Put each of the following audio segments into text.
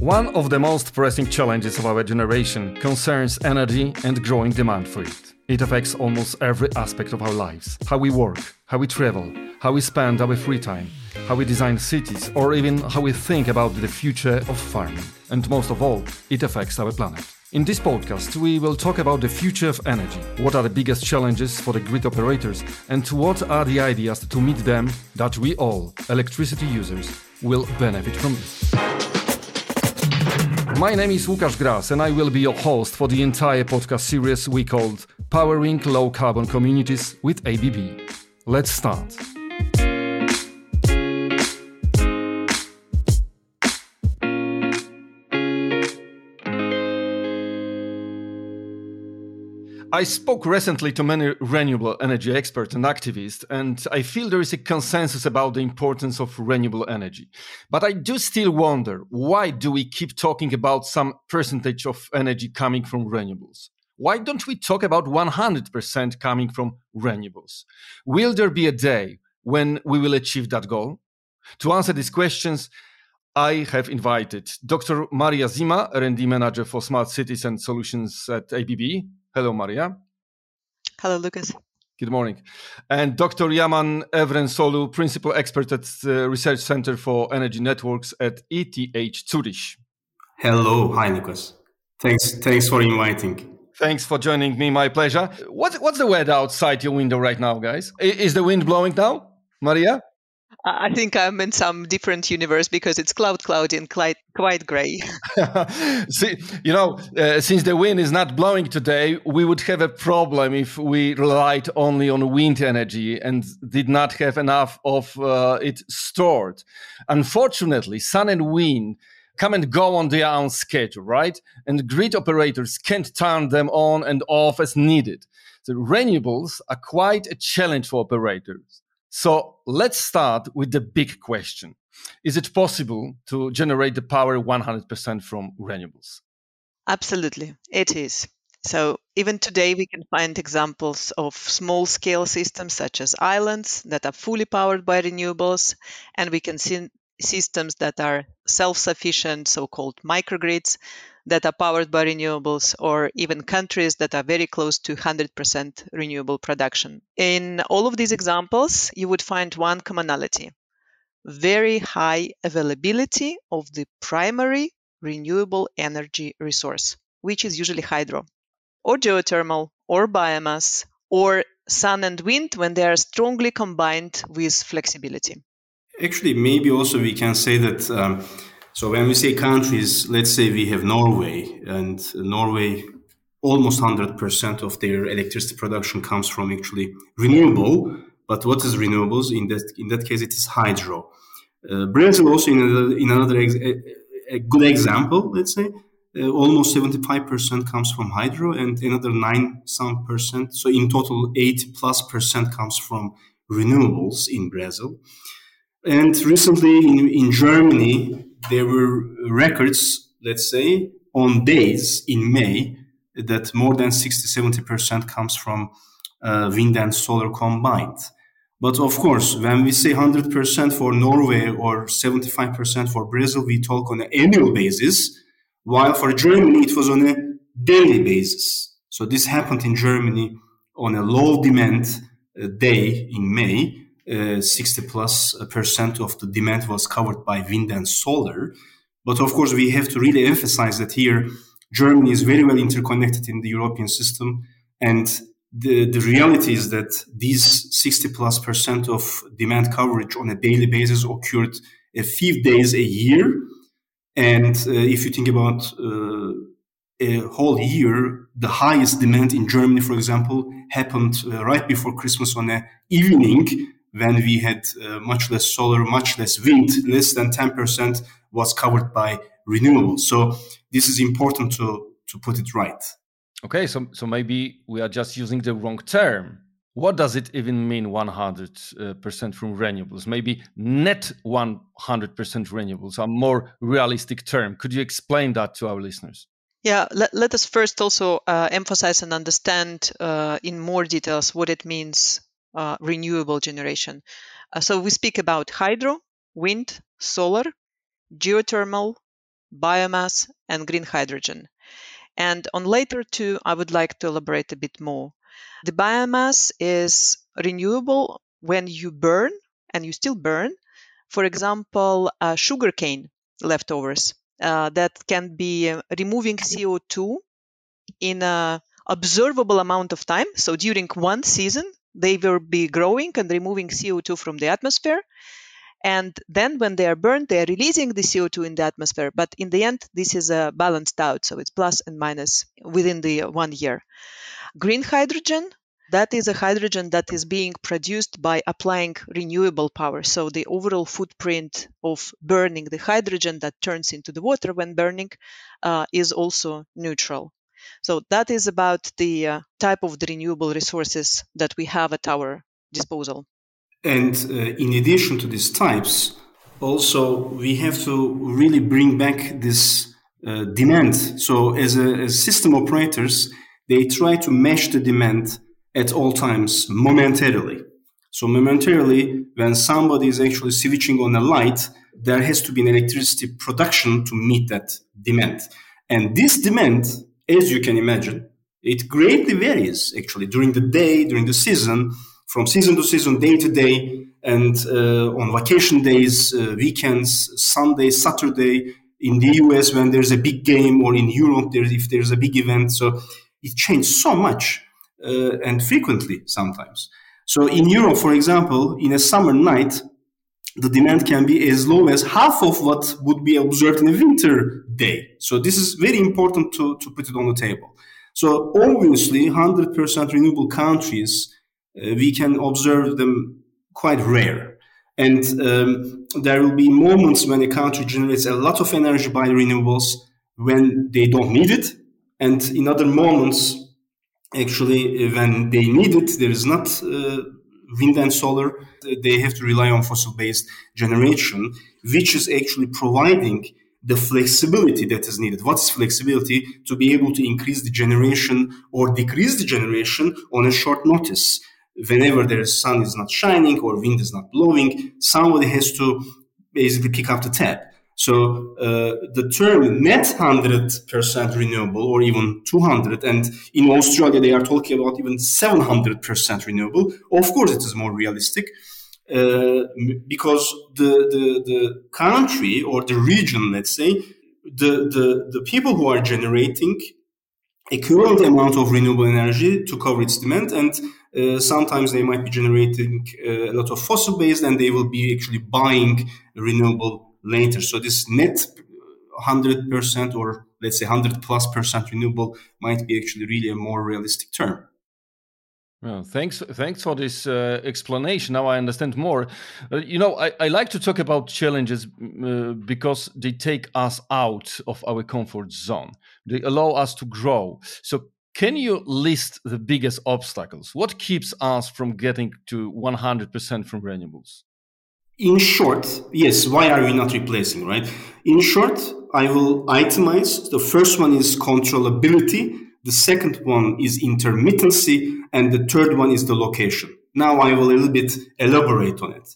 One of the most pressing challenges of our generation concerns energy and growing demand for it. It affects almost every aspect of our lives how we work, how we travel, how we spend our free time, how we design cities, or even how we think about the future of farming. And most of all, it affects our planet. In this podcast, we will talk about the future of energy, what are the biggest challenges for the grid operators, and what are the ideas to meet them that we all, electricity users, will benefit from this. My name is Łukasz Gras, and I will be your host for the entire podcast series we called Powering Low Carbon Communities with ABB. Let's start. I spoke recently to many renewable energy experts and activists, and I feel there is a consensus about the importance of renewable energy. But I do still wonder why do we keep talking about some percentage of energy coming from renewables? Why don't we talk about 100% coming from renewables? Will there be a day when we will achieve that goal? To answer these questions, I have invited Dr. Marija Zima, R&D Manager for Smart Cities and Solutions at ABB, Hello, Marija. Hello, Lucas. Good morning. And Dr. Yaman Evrenosoglu, Principal Expert at the Research Center for Energy Networks at ETH Zurich. Hello. Hi, Lucas. Thanks, thanks for inviting. Thanks for joining me. My pleasure. What's, what's the weather outside your window right now, guys? Is the wind blowing now, Marija? I think I'm in some different universe because it's cloud, cloudy, and quite quite gray. See, you know, uh, since the wind is not blowing today, we would have a problem if we relied only on wind energy and did not have enough of uh, it stored. Unfortunately, sun and wind come and go on their own schedule, right? And grid operators can't turn them on and off as needed. So renewables are quite a challenge for operators. So let's start with the big question. Is it possible to generate the power 100% from renewables? Absolutely, it is. So even today, we can find examples of small scale systems such as islands that are fully powered by renewables. And we can see systems that are self sufficient, so called microgrids, that are powered by renewables, or even countries that are very close to 100% renewable production. In all of these examples, you would find one commonality very high availability of the primary renewable energy resource, which is usually hydro, or geothermal, or biomass, or sun and wind when they are strongly combined with flexibility. Actually, maybe also we can say that. Um, so when we say countries, let's say we have Norway, and Norway, almost 100% of their electricity production comes from actually renewable. But what is renewables? In that in that case, it is hydro. Uh, Brazil also in another, in another ex- a, a, good example, let's say, uh, almost 75% comes from hydro, and another nine some percent. So in total, eight plus percent comes from renewables in Brazil. And recently in, in Germany, there were records, let's say, on days in May that more than 60 70% comes from uh, wind and solar combined. But of course, when we say 100% for Norway or 75% for Brazil, we talk on an annual basis, while for Germany, it was on a daily basis. So this happened in Germany on a low demand uh, day in May, uh, 60 plus percent of the demand was covered by wind and solar. But of course, we have to really emphasize that here, Germany is very well interconnected in the European system. And the, the reality is that these 60 plus percent of demand coverage on a daily basis occurred a few days a year. And uh, if you think about uh, a whole year, the highest demand in Germany, for example, happened uh, right before Christmas on a evening when we had uh, much less solar, much less wind, less than 10% was covered by renewables. So this is important to, to put it right. Okay, so, so maybe we are just using the wrong term. What does it even mean 100% from renewables? Maybe net 100% renewables are more realistic term. Could you explain that to our listeners? Yeah, let, let us first also uh, emphasize and understand uh, in more details what it means uh, renewable generation. Uh, so we speak about hydro, wind, solar, geothermal, biomass, and green hydrogen. And on later two, I would like to elaborate a bit more. The biomass is renewable when you burn, and you still burn, for example, uh, sugarcane leftovers uh, that can be uh, removing CO2 in an observable amount of time. So during one season, they will be growing and removing CO2 from the atmosphere. And then when they are burned, they are releasing the CO2 in the atmosphere. But in the end, this is uh, balanced out. So it's plus and minus within the one year. Green hydrogen, that is a hydrogen that is being produced by applying renewable power. So the overall footprint of burning the hydrogen that turns into the water when burning uh, is also neutral. So that is about the uh, type of the renewable resources that we have at our disposal. And uh, in addition to these types, also we have to really bring back this uh, demand. So as, a, as system operators, they try to match the demand at all times momentarily. So momentarily, when somebody is actually switching on a light, there has to be an electricity production to meet that demand. And this demand as you can imagine. It greatly varies actually during the day, during the season, from season to season, day to day, and uh, on vacation days, uh, weekends, Sunday, Saturday, in the US when there's a big game, or in Europe there, if there's a big event. So it changes so much uh, and frequently sometimes. So in Europe, for example, in a summer night, the demand can be as low as half of what would be observed in a winter day. So this is very important to, to put it on the table. So obviously, 100% renewable countries, uh, we can observe them quite rare. And um, there will be moments when a country generates a lot of energy by renewables when they don't need it. And in other moments, actually, when they need it, there is not uh, wind and solar, they have to rely on fossil based generation, which is actually providing the flexibility that is needed. What is flexibility? To be able to increase the generation or decrease the generation on a short notice. Whenever the sun is not shining or wind is not blowing, somebody has to basically pick up the tab. So uh, the term net 100% renewable or even 200 and in Australia they are talking about even 700% renewable. Of course it is more realistic uh, because the, the, the country or the region, let's say, the, the, the people who are generating equivalent amount of renewable energy to cover its demand and uh, sometimes they might be generating uh, a lot of fossil based and they will be actually buying renewable later. So this net 100% or let's say 100 plus percent renewable might be actually really a more realistic term. Well, thanks, thanks for this uh, explanation. Now I understand more. Uh, you know, I, I, like to talk about challenges uh, because they take us out of our comfort zone. They allow us to grow. So, can you list the biggest obstacles? What keeps us from getting to 100% from renewables? In short, yes, why are we not replacing, right? In short, I will itemize. The first one is controllability. The second one is intermittency. And the third one is the location. Now I will a little bit elaborate on it.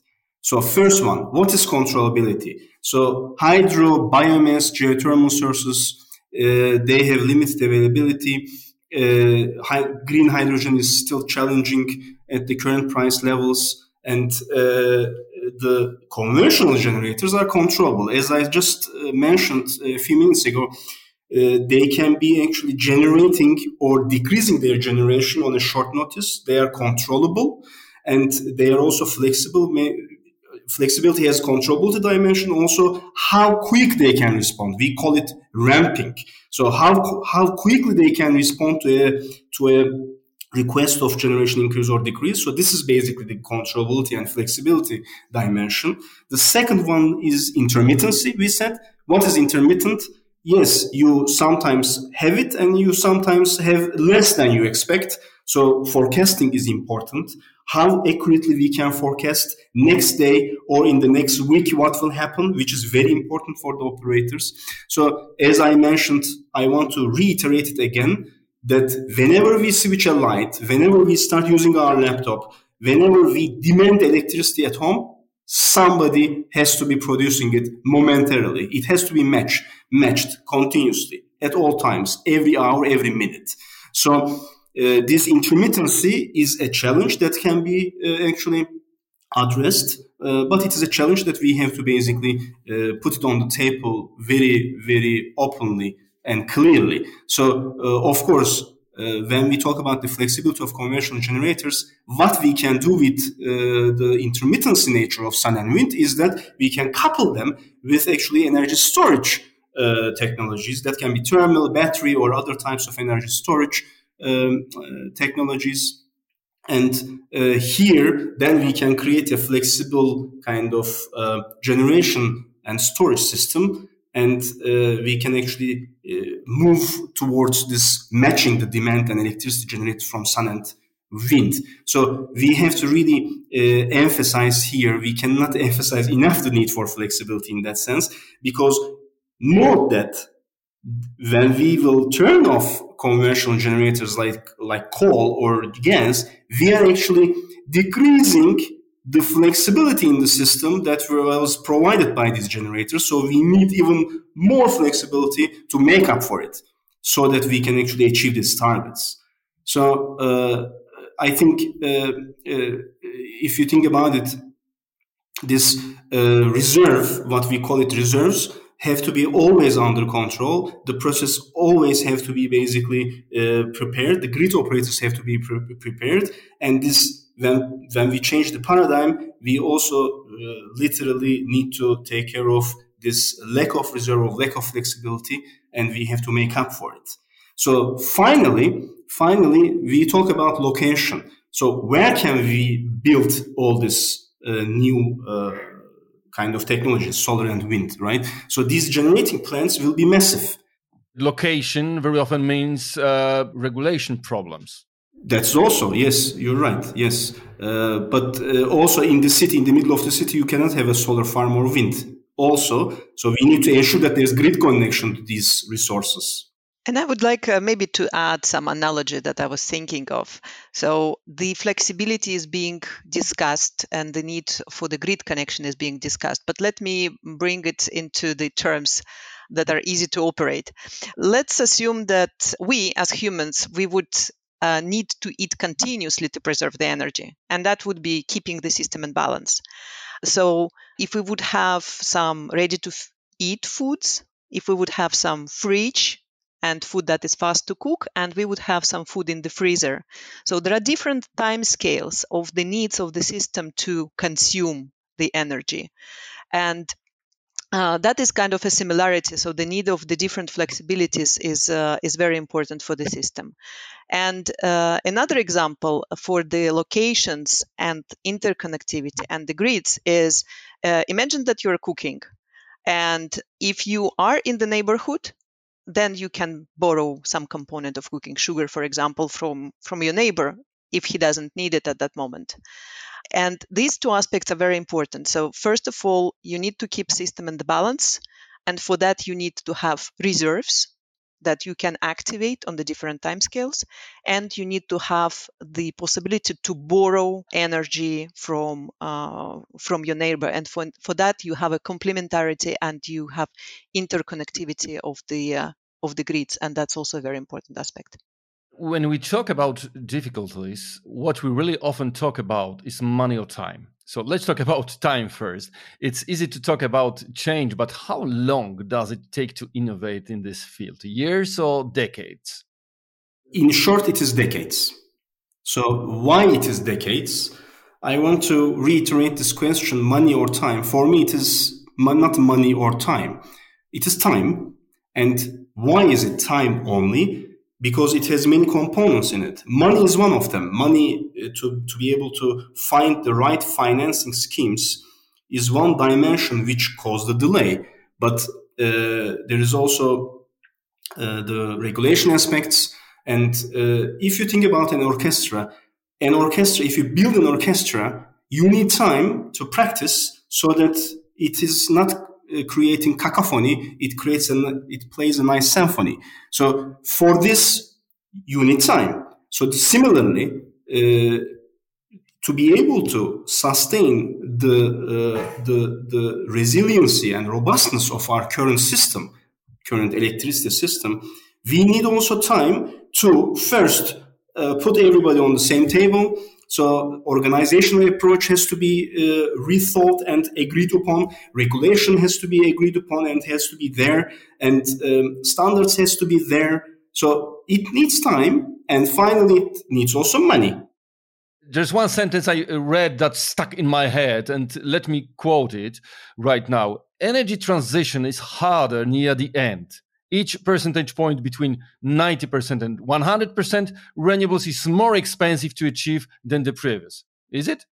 So first one, what is controllability? So hydro, biomass, geothermal sources, uh, they have limited availability. Uh, green hydrogen is still challenging at the current price levels and uh, the conventional generators are controllable. As I just uh, mentioned a few minutes ago, uh, they can be actually generating or decreasing their generation on a short notice. They are controllable and they are also flexible. Flexibility has controllability dimension, also how quick they can respond. We call it ramping. So how how quickly they can respond to a to a request of generation increase or decrease. So this is basically the controllability and flexibility dimension. The second one is intermittency. We said, what is intermittent? Yes, you sometimes have it and you sometimes have less than you expect. So forecasting is important. How accurately we can forecast next day or in the next week what will happen, which is very important for the operators. So as I mentioned, I want to reiterate it again that whenever we switch a light, whenever we start using our laptop, whenever we demand electricity at home, somebody has to be producing it momentarily. It has to be matched, matched continuously at all times, every hour, every minute. So uh, this intermittency is a challenge that can be uh, actually addressed, uh, but it is a challenge that we have to basically uh, put it on the table very, very openly and clearly. So, uh, of course, uh, when we talk about the flexibility of conventional generators, what we can do with uh, the intermittency nature of sun and wind is that we can couple them with actually energy storage uh, technologies that can be thermal, battery, or other types of energy storage um, uh, technologies. And uh, here, then we can create a flexible kind of generation and storage system and uh, we can actually move towards this matching the demand and electricity generated from sun and wind. So we have to really uh, emphasize here, we cannot emphasize enough the need for flexibility in that sense, because note that when we will turn off conventional generators like, like coal or gas, we are actually decreasing the flexibility in the system that was provided by these generators. So we need even more flexibility to make up for it so that we can actually achieve these targets. So uh, I think uh, uh, if you think about it, this uh, reserve, what we call it reserves, have to be always under control. The process always have to be basically uh, prepared. The grid operators have to be pre- prepared, and this when when we change the paradigm, we also uh, literally need to take care of this lack of reserve, of lack of flexibility, and we have to make up for it. So finally, finally, we talk about location. So where can we build all this uh, new uh, kind of technologies, solar and wind, right? So these generating plants will be massive. Location very often means uh, regulation problems. That's also yes, you're right. Yes, uh, but uh, also in the city, in the middle of the city, you cannot have a solar farm or wind. Also, so we need to ensure that there's grid connection to these resources. And I would like uh, maybe to add some analogy that I was thinking of. So the flexibility is being discussed and the need for the grid connection is being discussed. But let me bring it into the terms that are easy to operate. Let's assume that we as humans, we would uh, need to eat continuously to preserve the energy. And that would be keeping the system in balance. So if we would have some ready to f- eat foods, if we would have some fridge and food that is fast to cook, and we would have some food in the freezer. So there are different time scales of the needs of the system to consume the energy. And uh, that is kind of a similarity. So the need of the different flexibilities is uh, is very important for the system. And uh, another example for the locations and interconnectivity and the grids is uh, imagine that you're cooking, and if you are in the neighborhood, then you can borrow some component of cooking sugar, for example, from from your neighbor if he doesn't need it at that moment. And these two aspects are very important. So first of all, you need to keep system in the balance. And for that, you need to have reserves that you can activate on the different timescales. And you need to have the possibility to borrow energy from, uh, from your neighbor. And for, for that, you have a complementarity and you have interconnectivity of the, uh, of the grids. And that's also a very important aspect when we talk about difficulties, what we really often talk about is money or time. So let's talk about time first. It's easy to talk about change, but how long does it take to innovate in this field? Years or decades? In short, it is decades. So, why it is decades? I want to reiterate this question money or time. For me, it is not money or time, it is time. And why is it time only? Because it has many components in it. Money is one of them. Money uh, to, to be able to find the right financing schemes is one dimension which caused the delay. But uh, there is also uh, the regulation aspects. And uh, if you think about an orchestra, an orchestra, if you build an orchestra, you need time to practice so that it is not creating cacophony, it creates an it plays a nice symphony. So for this, you need time. So similarly, uh, to be able to sustain the, uh, the, the resiliency and robustness of our current system, current electricity system, we need also time to first uh, put everybody on the same table. So organizational approach has to be uh, rethought and agreed upon. Regulation has to be agreed upon and has to be there, and um, standards has to be there. So it needs time, and finally, it needs also money. There's one sentence I read that stuck in my head, and let me quote it right now. Energy transition is harder near the end each percentage point between 90% and 100% renewables is more expensive to achieve than the previous. Is it?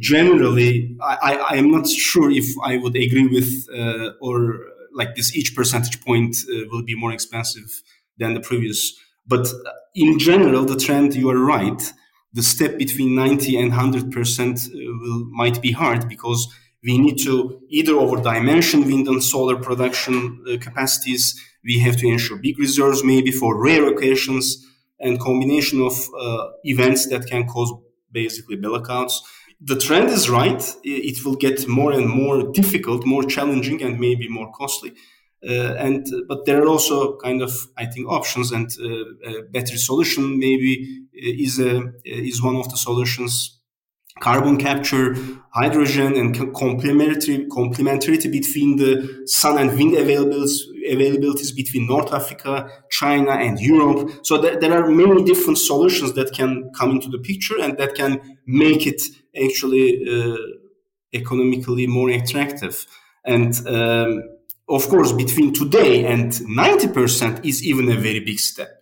Generally, I, I am not sure if I would agree with uh, or like this each percentage point uh, will be more expensive than the previous. But in general, the trend, you are right. The step between 90 and 100% uh, will, might be hard because we need to either over dimension wind and solar production uh, capacities. We have to ensure big reserves, maybe for rare occasions, and combination of uh, events that can cause basically blackouts. The trend is right. It will get more and more difficult, more challenging, and maybe more costly. Uh, and but there are also kind of I think options and uh, a battery solution maybe uh, is a is one of the solutions carbon capture, hydrogen, and complementarity, complementarity between the sun and wind availabilities, availabilities between North Africa, China, and Europe. So there, there are many different solutions that can come into the picture and that can make it actually uh, economically more attractive. And um, of course, between today and 90% is even a very big step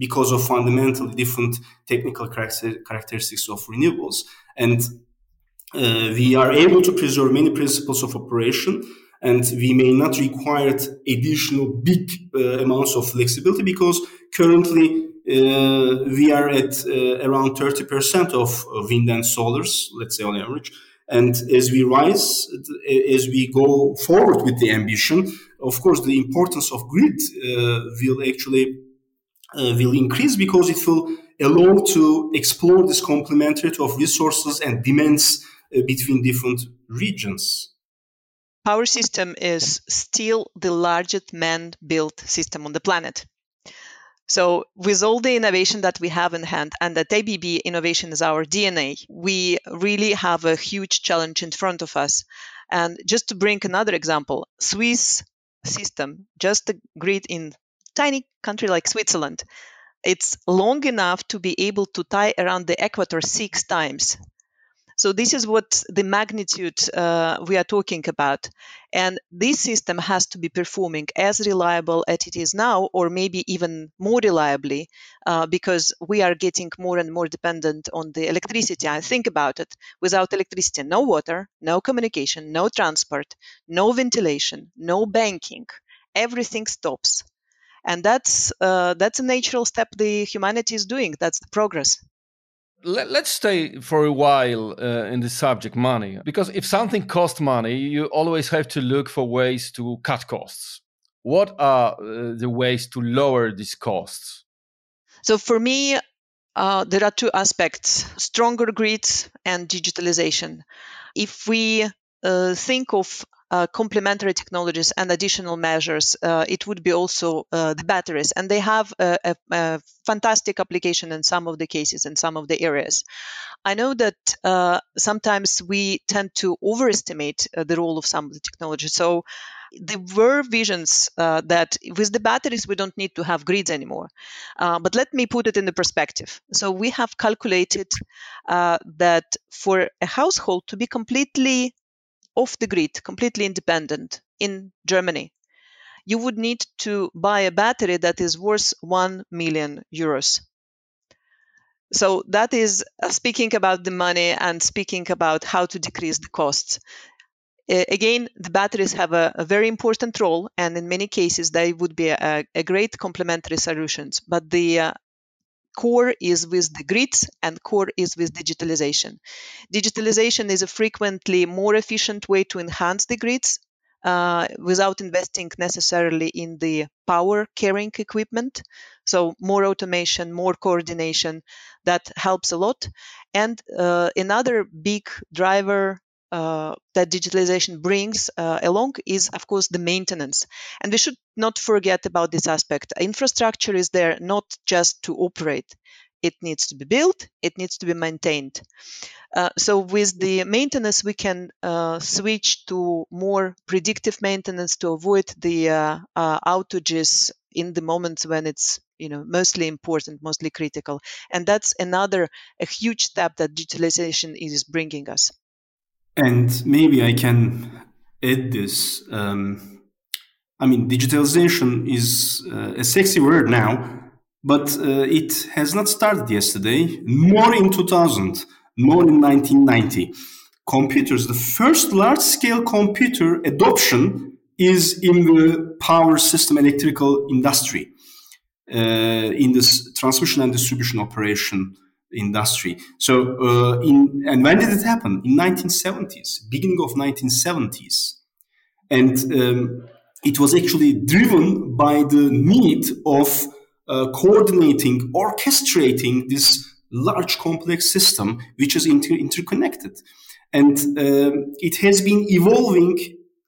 because of fundamentally different technical characteristics of renewables. And uh, we are able to preserve many principles of operation and we may not require additional big uh, amounts of flexibility because currently uh, we are at uh, around 30% of wind and solars, let's say on average. And as we rise, as we go forward with the ambition, of course, the importance of grid uh, will actually uh, will increase because it will allow to explore this complementarity of resources and demands uh, between different regions. Power system is still the largest man-built system on the planet. So, with all the innovation that we have in hand, and that ABB innovation is our DNA, we really have a huge challenge in front of us. And just to bring another example, Swiss system, just grid in tiny country like Switzerland, it's long enough to be able to tie around the equator six times. So this is what the magnitude uh, we are talking about. And this system has to be performing as reliable as it is now, or maybe even more reliably, uh, because we are getting more and more dependent on the electricity. I think about it. Without electricity, no water, no communication, no transport, no ventilation, no banking. Everything stops and that's uh, that's a natural step the humanity is doing. That's the progress. Let, us stay for a while uh, in the subject money. Because if something costs money you always have to look for ways to cut costs. What are uh, the ways to lower these costs? So for me uh, there are two aspects stronger grids and digitalization. If we uh, think of uh, complementary technologies and additional measures, uh, it would be also uh, the batteries. And they have a, a, a, fantastic application in some of the cases, in some of the areas. I know that uh, sometimes we tend to overestimate uh, the role of some of the technologies. So there were visions uh, that with the batteries we don't need to have grids anymore. but let me put it in the perspective. So we have calculated that for a household to be completely off the grid, completely independent in Germany, you would need to buy a battery that is worth 1 million euros. So that is uh, speaking about the money and speaking about how to decrease the costs. Again, the batteries have a, a, very important role, and in many cases, they would be a, a great complementary solutions. But the uh, core is with the grids and core is with digitalization. Digitalization is a frequently more efficient way to enhance the grids uh, without investing necessarily in the power carrying equipment. So, more automation, more coordination, that helps a lot. And uh, another big driver uh, that digitalization brings uh, along is, of course, the maintenance. And we should not forget about this aspect. Infrastructure is there not just to operate, it needs to be built, it needs to be maintained. Uh, so with the maintenance, we can uh, switch to more predictive maintenance to avoid the uh, uh, outages in the moments when it's you know mostly important, mostly critical, and that's another a huge step that digitalization is bringing us. And maybe I can add this. Um, I mean, digitalization is uh, a sexy word now, but uh, it has not started yesterday, nor in 2000 more in 1990. Computers, the first large scale computer adoption is in the power system electrical industry, uh, in this transmission and distribution operation industry. So, uh, in, and when did it happen? In 1970s, beginning of 1970s. And um, it was actually driven by the need of uh, coordinating, orchestrating this large complex system which is inter- interconnected. And uh, it has been evolving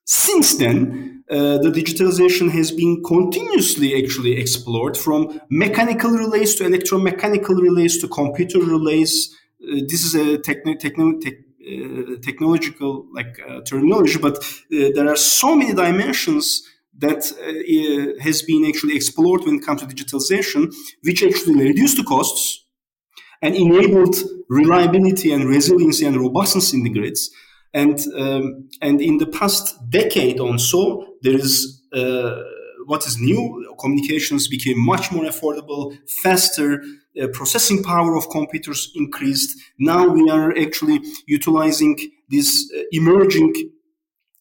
since then. Uh, the digitalization has been continuously actually explored from mechanical relays to electromechanical relays to computer relays. Uh, this is a te- uh, technological like uh, terminology, but uh, there are so many dimensions that has been actually explored when it comes to digitalization, which actually reduced the costs and enabled reliability and resiliency and robustness in the grids. And um, and in the past decade or so, there is uh, what is new. Communications became much more affordable, faster. Uh, processing power of computers increased. Now we are actually utilizing these uh, emerging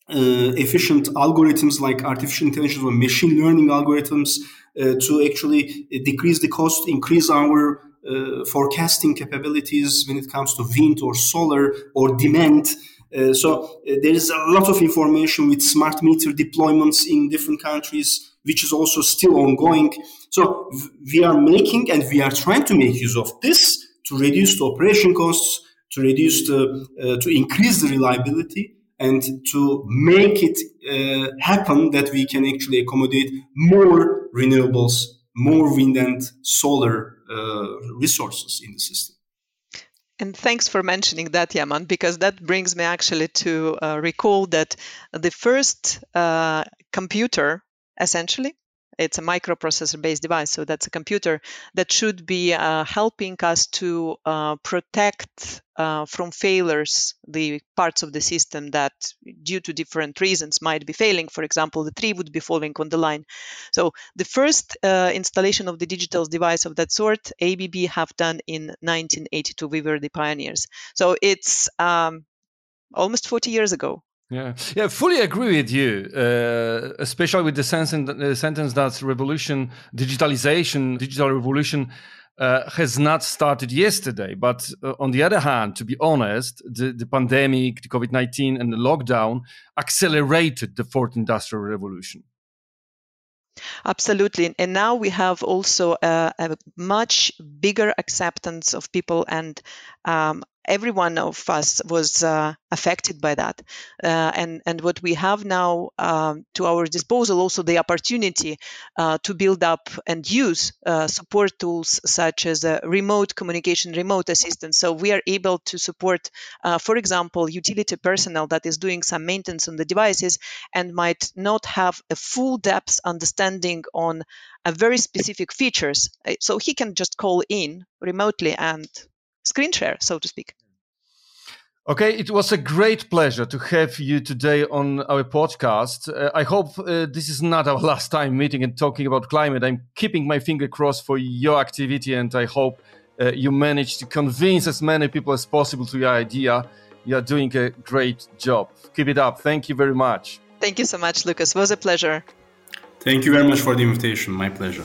uh, efficient algorithms like artificial intelligence or machine learning algorithms uh, to actually decrease the cost, increase our uh, forecasting capabilities when it comes to wind or solar or demand. Uh, so uh, there is a lot of information with smart meter deployments in different countries, which is also still ongoing. So we are making and we are trying to make use of this to reduce the operation costs, to reduce the, uh, to increase the reliability, and to make it uh, happen that we can actually accommodate more renewables, more wind and solar uh, resources in the system. And thanks for mentioning that, Yaman, because that brings me actually to uh, recall that the first uh, computer, essentially, it's a microprocessor based device. So that's a computer that should be uh, helping us to uh, protect uh, from failures the parts of the system that, due to different reasons, might be failing. For example, the tree would be falling on the line. So the first uh, installation of the digital device of that sort, ABB have done in 1982. We were the pioneers. So it's um, almost 40 years ago yeah, yeah, fully agree with you, uh, especially with the sentence, uh, sentence that revolution, digitalization, digital revolution uh, has not started yesterday. But uh, on the other hand, to be honest, the, the pandemic, the COVID 19, and the lockdown accelerated the fourth industrial revolution. Absolutely. And now we have also a, a much bigger acceptance of people and um, every one of us was uh, affected by that. Uh, and, and what we have now um, to our disposal also the opportunity uh, to build up and use uh, support tools such as remote communication, remote assistance. So we are able to support, uh, for example, utility personnel that is doing some maintenance on the devices and might not have a full depth understanding on a very specific features. Uh, so he can just call in remotely and screen share, so to speak. Okay, it was a great pleasure to have you today on our podcast. Uh, I hope uh, this is not our last time meeting and talking about climate. I'm keeping my finger crossed for your activity, and I hope uh, you manage to convince as many people as possible to your idea. You are doing a great job. Keep it up. Thank you very much. Thank you so much, Lucas. It was a pleasure. Thank you very much for the invitation. My pleasure.